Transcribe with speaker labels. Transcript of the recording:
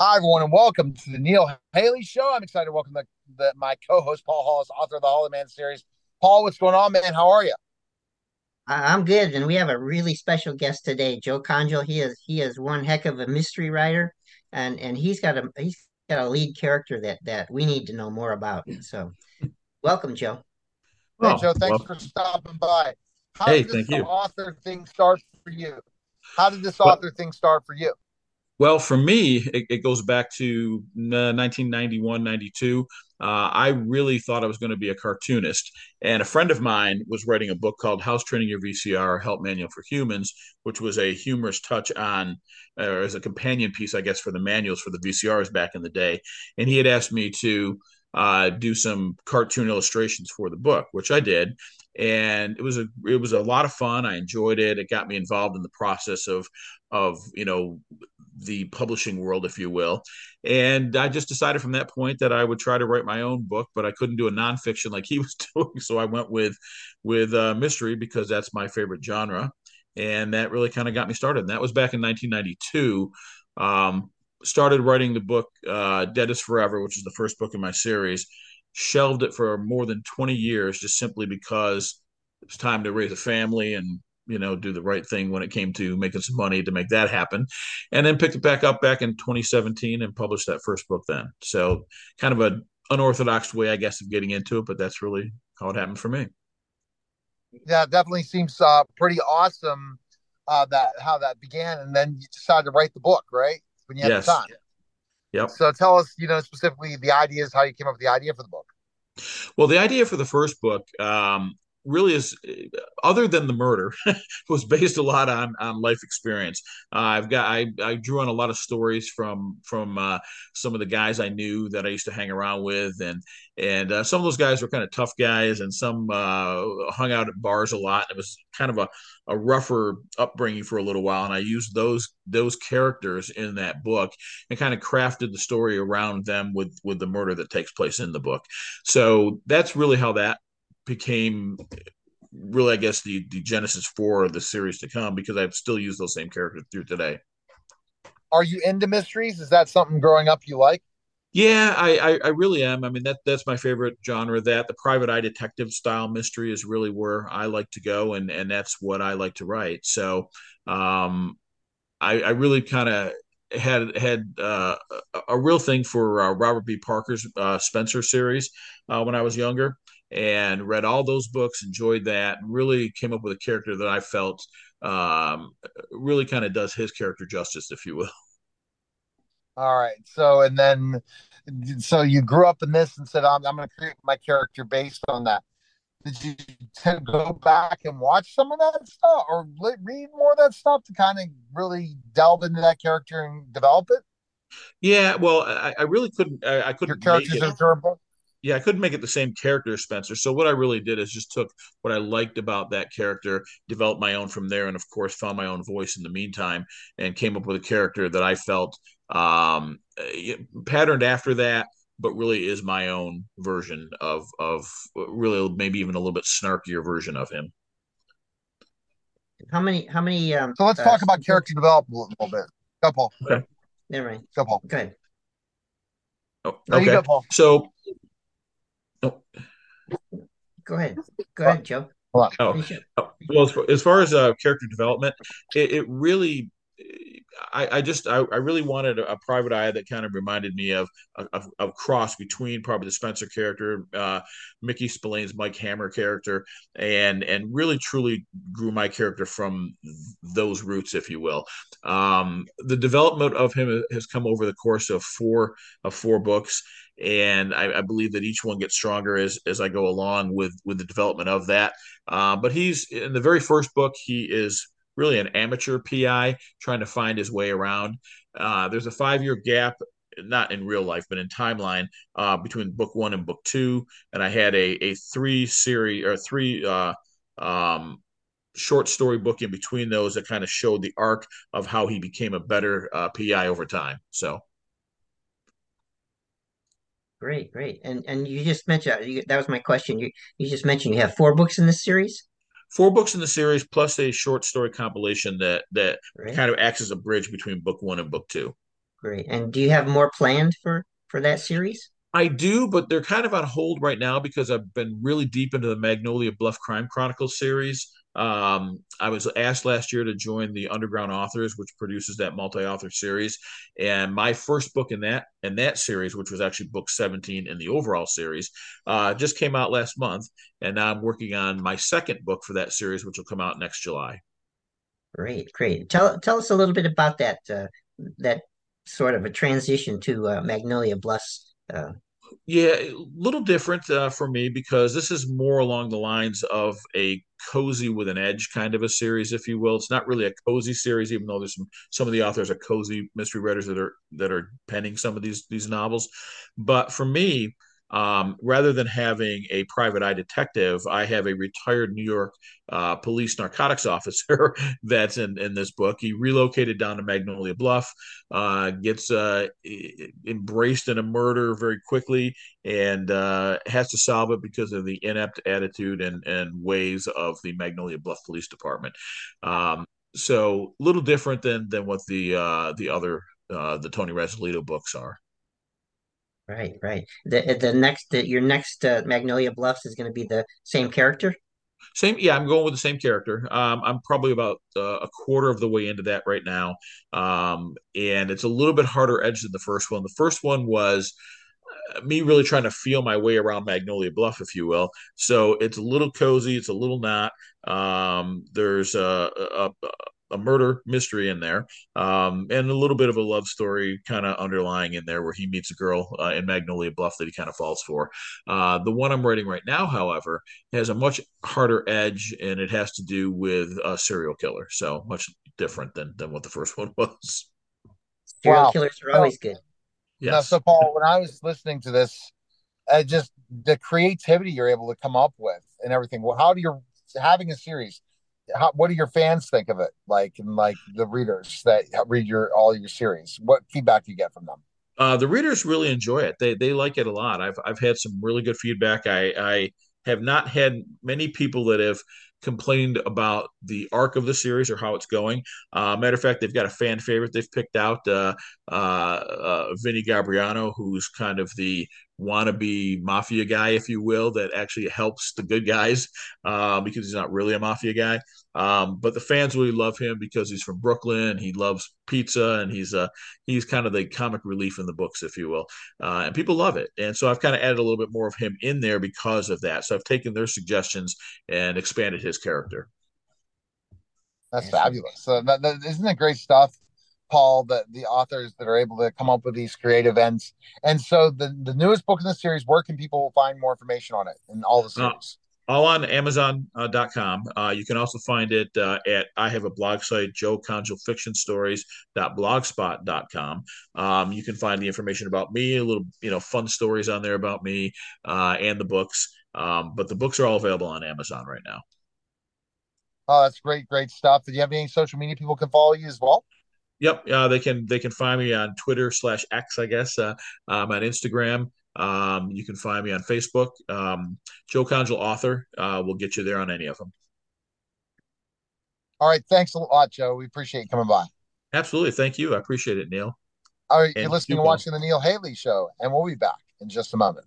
Speaker 1: Hi, everyone, and welcome to the Neil Haley Show. I'm excited to welcome the, the, my co-host Paul Hollis, author of the Hollow Man series. Paul, what's going on, man? How are you?
Speaker 2: I'm good, and we have a really special guest today, Joe Congel. He is he is one heck of a mystery writer, and and he's got a he's got a lead character that that we need to know more about. So, welcome, Joe.
Speaker 1: Hey, Joe, thanks well, for stopping by. How
Speaker 3: hey,
Speaker 1: did this
Speaker 3: thank you.
Speaker 1: author thing start for you? How did this author thing start for you?
Speaker 3: Well, for me, it, it goes back to 1991, 92. Uh, I really thought I was going to be a cartoonist. And a friend of mine was writing a book called House Training Your VCR Help Manual for Humans, which was a humorous touch on, or uh, as a companion piece, I guess, for the manuals for the VCRs back in the day. And he had asked me to uh, do some cartoon illustrations for the book, which I did and it was a it was a lot of fun. I enjoyed it. It got me involved in the process of of you know the publishing world, if you will. And I just decided from that point that I would try to write my own book, but I couldn't do a nonfiction like he was doing. So I went with with uh, mystery because that's my favorite genre, and that really kind of got me started. And that was back in 1992. Um, started writing the book uh, Dead is Forever, which is the first book in my series. Shelved it for more than 20 years just simply because it was time to raise a family and you know do the right thing when it came to making some money to make that happen and then picked it back up back in 2017 and published that first book then. So kind of an unorthodox way i guess of getting into it but that's really how it happened for me.
Speaker 1: Yeah definitely seems uh, pretty awesome uh, that how that began and then you decided to write the book right? When you had
Speaker 3: yes.
Speaker 1: the time.
Speaker 3: Yep.
Speaker 1: So tell us you know specifically the ideas how you came up with the idea for the book.
Speaker 3: Well, the idea for the first book um, really is other than the murder was based a lot on on life experience. Uh, i've got I, I drew on a lot of stories from from uh, some of the guys i knew that i used to hang around with and and uh, some of those guys were kind of tough guys and some uh, hung out at bars a lot it was kind of a, a rougher upbringing for a little while and i used those those characters in that book and kind of crafted the story around them with with the murder that takes place in the book. So that's really how that became really, I guess, the, the genesis for the series to come because I've still used those same characters through today.
Speaker 1: Are you into mysteries? Is that something growing up you like?
Speaker 3: Yeah, I, I, I really am. I mean that that's my favorite genre. That the private eye detective style mystery is really where I like to go, and and that's what I like to write. So, um, I, I really kind of had had uh, a real thing for uh, Robert B. Parker's uh, Spenser series uh, when I was younger and read all those books, enjoyed that, and really came up with a character that I felt um, really kind of does his character justice, if you will.
Speaker 1: All right. So, and then, so you grew up in this and said, I'm, I'm going to create my character based on that. Did you go back and watch some of that stuff or read more of that stuff to kind of really delve into that character and develop it?
Speaker 3: Yeah, well, I, I really couldn't. I, I couldn't.
Speaker 1: Your characters third book
Speaker 3: yeah, I couldn't make it the same character as Spenser. So what I really did is just took what I liked about that character, developed my own from there, and of course found my own voice in the meantime, and came up with a character that I felt um, patterned after that, but really is my own version of of really maybe even a little bit snarkier version of him.
Speaker 2: How many? How many? Um,
Speaker 1: so let's uh, talk about character development a little bit. Go Paul.
Speaker 3: Okay.
Speaker 2: Never mind.
Speaker 1: Couple.
Speaker 2: Okay.
Speaker 3: Oh, okay. Go, so
Speaker 2: Oh. Go ahead. Go ahead, Joe.
Speaker 3: Oh, well, as far as, far as uh, character development, it, it really I, I, just I, I, really wanted a, a, private eye that kind of reminded me of a cross between probably the Spenser character, uh, Mickey Spillane's Mike Hammer character, and and really truly grew my character from those roots, if you will. Um, the development of him has come over the course of four of four books, and I, I, believe that each one gets stronger as as I go along with with the development of that. Uh, but he's in the very first book, he is really an amateur PI trying to find his way around. Uh, there's a five year gap, not in real life, but in timeline uh, between book one and book two. And I had a, a three series or three uh, um, short story book in between those that kind of showed the arc of how he became a better uh, PI over time. So.
Speaker 2: Great, great, and and you just mentioned you, that was my question. You you just mentioned you have four books in this series
Speaker 3: four books in the series plus a short story compilation that that right. kind of acts as a bridge between book one and book two.
Speaker 2: great. And do you have more planned for for that series?
Speaker 3: I do, but they're kind of on hold right now because I've been really deep into the Magnolia Bluff Crime Chronicles series. Um, I was asked last year to join the Underground Authors, which produces that multi-author series, and my first book in that in that series, which was actually book 17 in the overall series, uh, just came out last month, and now I'm working on my second book for that series, which will come out next July.
Speaker 2: Great, great. Tell tell us a little bit about that uh, that sort of a transition to uh, Magnolia Bluffs. Uh,
Speaker 3: yeah, a little different uh, for me because this is more along the lines of a cozy with an edge kind of a series, if you will. It's not really a cozy series, even though there's some some of the authors are cozy mystery writers that are that are penning some of these these novels. But for me, um, rather than having a private eye detective, I have a retired New York uh, police narcotics officer that's in, in this book. He relocated down to Magnolia Bluff, uh, gets uh, embraced in a murder very quickly, and uh, has to solve it because of the inept attitude and, and ways of the Magnolia Bluff Police Department. Um, so a little different than than what the uh, the other uh, the Tony Razzolito books are.
Speaker 2: Right, right. The the next the, your next uh, Magnolia Bluffs is going to be the same character.
Speaker 3: Same, yeah. I'm going with the same character. Um, I'm probably about uh, a quarter of the way into that right now, um, and it's a little bit harder edge than the first one. The first one was uh, me really trying to feel my way around Magnolia Bluff, if you will. So it's a little cozy, it's a little not. Um, there's a, a, a murder mystery in there, um, and a little bit of a love story kind of underlying in there, where he meets a girl uh, in Magnolia Bluff that he kind of falls for. Uh, the one I'm writing right now, however, has a much harder edge, and it has to do with a serial killer, so much different than than what the first one was.
Speaker 2: Serial wow. killers are always good.
Speaker 1: Yes. Now, so Paul, when I was listening to this, uh, just the creativity you're able to come up with and everything. Well, how do you having a series? How, what do your fans think of it? Like, and like the readers that read your all your series, what feedback do you get from them?
Speaker 3: Uh, the readers really enjoy it. They they like it a lot. I've I've had some really good feedback. I I have not had many people that have complained about the arc of the series or how it's going. Uh, matter of fact, they've got a fan favorite they've picked out, uh, uh, uh Vinny Gabriano, who's kind of the wannabe mafia guy, if you will, that actually helps the good guys uh, because he's not really a mafia guy. Um, but the fans really love him because he's from Brooklyn. He loves pizza, and he's uh, he's kind of the comic relief in the books, if you will. Uh, and people love it. And so I've kind of added a little bit more of him in there because of that. So I've taken their suggestions and expanded his character.
Speaker 1: That's fabulous. So that, that, isn't that great stuff? Paul, the the authors that are able to come up with these creative ends. And so the the newest book in the series, where can people find more information on it and all the uh, series?
Speaker 3: Uh, all on Amazon.com. Uh, uh, you can also find it uh, at I have a blog site, Joe Congel Fiction Stories.blogspot.com. Um, you can find the information about me, a little you know fun stories on there about me uh, and the books. Um, but the books are all available on Amazon right now.
Speaker 1: Oh, that's great, great stuff. Do you have any social media people can follow you as well?
Speaker 3: Yep, uh, they can they can find me on Twitter slash X, I guess. Uh, um, on Instagram, um, you can find me on Facebook. Um, Joe Congel author uh, will get you there on any of them.
Speaker 1: All right, thanks a lot, Joe. We appreciate you coming by.
Speaker 3: Absolutely, thank you. I appreciate it, Neil.
Speaker 1: All right, and you're listening and watching the Neil Haley Show, and we'll be back in just a moment.